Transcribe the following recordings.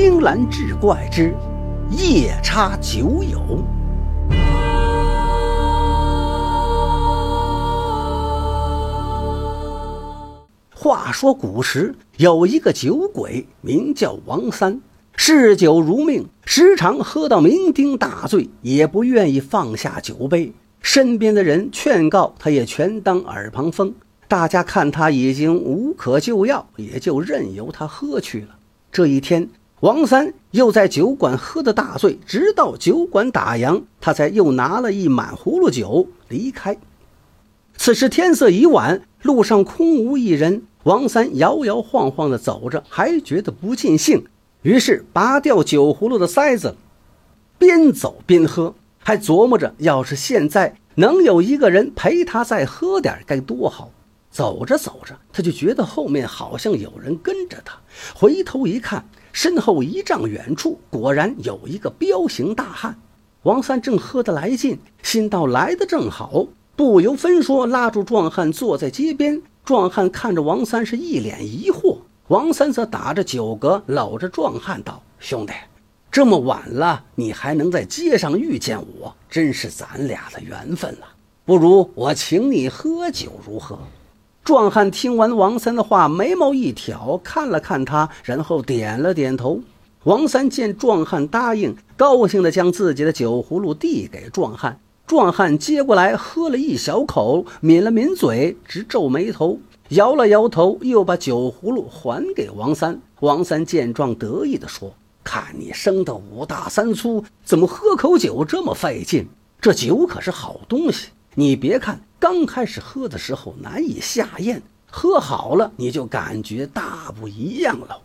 青蓝志怪之夜叉酒友。话说古时有一个酒鬼，名叫王三，嗜酒如命，时常喝到酩酊大醉，也不愿意放下酒杯。身边的人劝告，他也全当耳旁风。大家看他已经无可救药，也就任由他喝去了。这一天，王三又在酒馆喝得大醉，直到酒馆打烊，他才又拿了一满葫芦酒离开。此时天色已晚，路上空无一人。王三摇摇晃晃地走着，还觉得不尽兴，于是拔掉酒葫芦的塞子，边走边喝，还琢磨着，要是现在能有一个人陪他再喝点，该多好。走着走着，他就觉得后面好像有人跟着他。回头一看，身后一丈远处果然有一个彪形大汉。王三正喝得来劲，心道来的正好，不由分说拉住壮汉坐在街边。壮汉看着王三是一脸疑惑，王三则打着酒嗝搂着壮汉道：“兄弟，这么晚了，你还能在街上遇见我，真是咱俩的缘分了。不如我请你喝酒，如何？”壮汉听完王三的话，眉毛一挑，看了看他，然后点了点头。王三见壮汉答应，高兴地将自己的酒葫芦递给壮汉。壮汉接过来，喝了一小口，抿了抿嘴，直皱眉头，摇了摇头，又把酒葫芦还给王三。王三见状，得意地说：“看你生的五大三粗，怎么喝口酒这么费劲？这酒可是好东西，你别看。”刚开始喝的时候难以下咽，喝好了你就感觉大不一样了。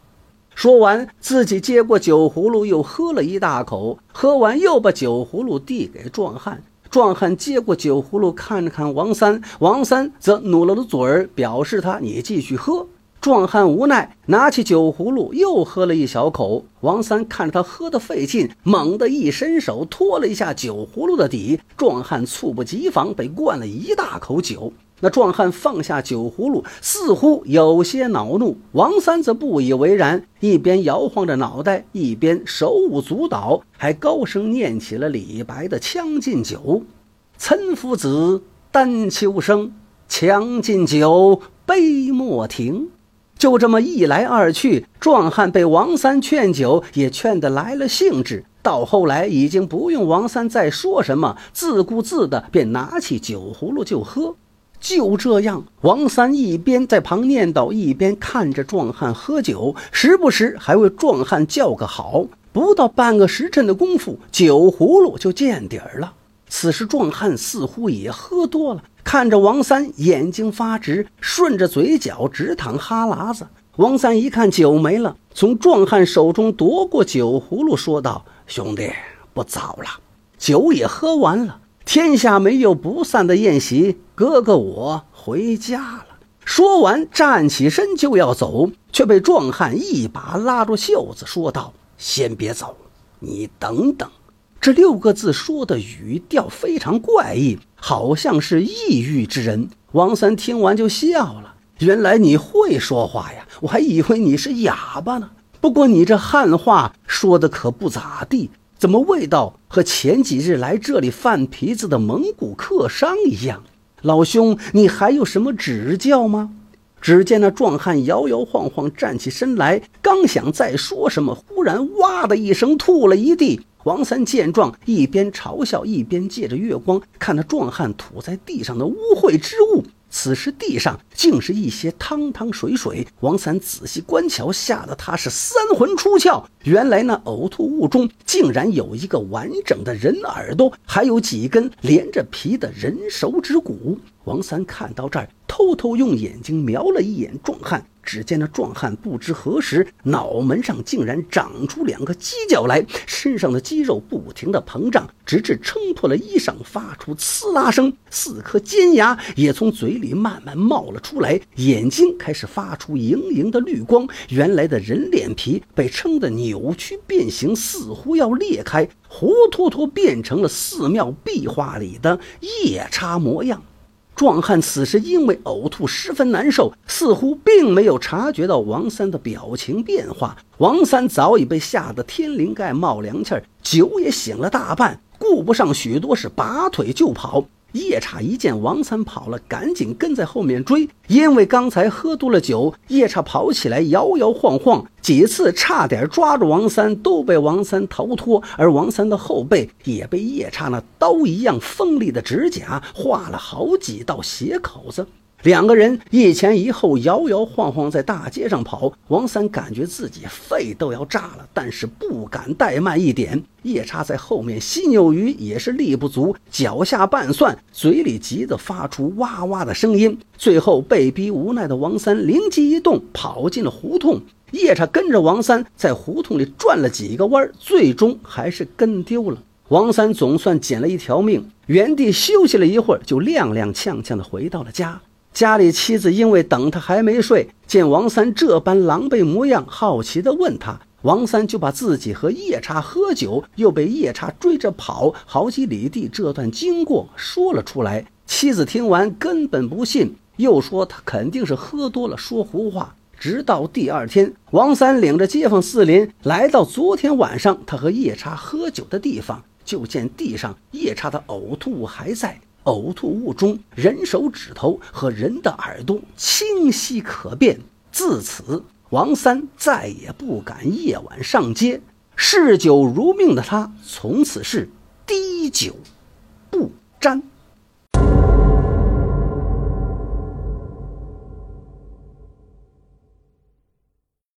说完，自己接过酒葫芦又喝了一大口，喝完又把酒葫芦递给壮汉。壮汉接过酒葫芦，看了看王三，王三则努了努嘴儿，表示他你继续喝。壮汉无奈，拿起酒葫芦又喝了一小口。王三看着他喝得费劲，猛地一伸手托了一下酒葫芦的底。壮汉猝不及防，被灌了一大口酒。那壮汉放下酒葫芦，似乎有些恼怒。王三则不以为然，一边摇晃着脑袋，一边手舞足蹈，还高声念起了李白的《将进酒》：“岑夫子，丹丘生，将进酒，杯莫停。”就这么一来二去，壮汉被王三劝酒也劝得来了兴致。到后来，已经不用王三再说什么，自顾自的便拿起酒葫芦就喝。就这样，王三一边在旁念叨，一边看着壮汉喝酒，时不时还为壮汉叫个好。不到半个时辰的功夫，酒葫芦就见底儿了。此时，壮汉似乎也喝多了。看着王三，眼睛发直，顺着嘴角直淌哈喇子。王三一看酒没了，从壮汉手中夺过酒葫芦，说道：“兄弟，不早了，酒也喝完了，天下没有不散的宴席，哥哥我回家了。”说完，站起身就要走，却被壮汉一把拉住袖子，说道：“先别走，你等等。”这六个字说的语调非常怪异，好像是抑郁之人。王三听完就笑了：“原来你会说话呀，我还以为你是哑巴呢。不过你这汉话说的可不咋地，怎么味道和前几日来这里贩皮子的蒙古客商一样？老兄，你还有什么指教吗？”只见那壮汉摇摇晃晃站起身来，刚想再说什么，忽然哇的一声吐了一地。王三见状，一边嘲笑，一边借着月光看那壮汉吐在地上的污秽之物。此时地上竟是一些汤汤水水。王三仔细观瞧，吓得他是三魂出窍。原来那呕吐物中竟然有一个完整的人耳朵，还有几根连着皮的人手指骨。王三看到这儿，偷偷用眼睛瞄了一眼壮汉。只见那壮汉不知何时脑门上竟然长出两个犄角来，身上的肌肉不停的膨胀，直至撑破了衣裳，发出呲啦声。四颗尖牙也从嘴里慢慢冒了出来，眼睛开始发出莹莹的绿光。原来的人脸皮被撑得扭曲变形，似乎要裂开，活脱脱变成了寺庙壁画里的夜叉模样。壮汉此时因为呕吐十分难受，似乎并没有察觉到王三的表情变化。王三早已被吓得天灵盖冒凉气儿，酒也醒了大半，顾不上许多，是拔腿就跑。夜叉一见王三跑了，赶紧跟在后面追。因为刚才喝多了酒，夜叉跑起来摇摇晃晃，几次差点抓住王三，都被王三逃脱。而王三的后背也被夜叉那刀一样锋利的指甲划了好几道血口子。两个人一前一后摇摇晃晃在大街上跑，王三感觉自己肺都要炸了，但是不敢怠慢一点。夜叉在后面心有余，也是力不足，脚下拌蒜，嘴里急得发出哇哇的声音。最后被逼无奈的王三灵机一动，跑进了胡同。夜叉跟着王三在胡同里转了几个弯，最终还是跟丢了。王三总算捡了一条命，原地休息了一会儿，就踉踉跄跄地回到了家。家里妻子因为等他还没睡，见王三这般狼狈模样，好奇地问他。王三就把自己和夜叉喝酒，又被夜叉追着跑好几里地这段经过说了出来。妻子听完根本不信，又说他肯定是喝多了说胡话。直到第二天，王三领着街坊四邻来到昨天晚上他和夜叉喝酒的地方，就见地上夜叉的呕吐物还在。呕吐物中，人手指头和人的耳朵清晰可辨。自此，王三再也不敢夜晚上街。嗜酒如命的他，从此是滴酒不沾。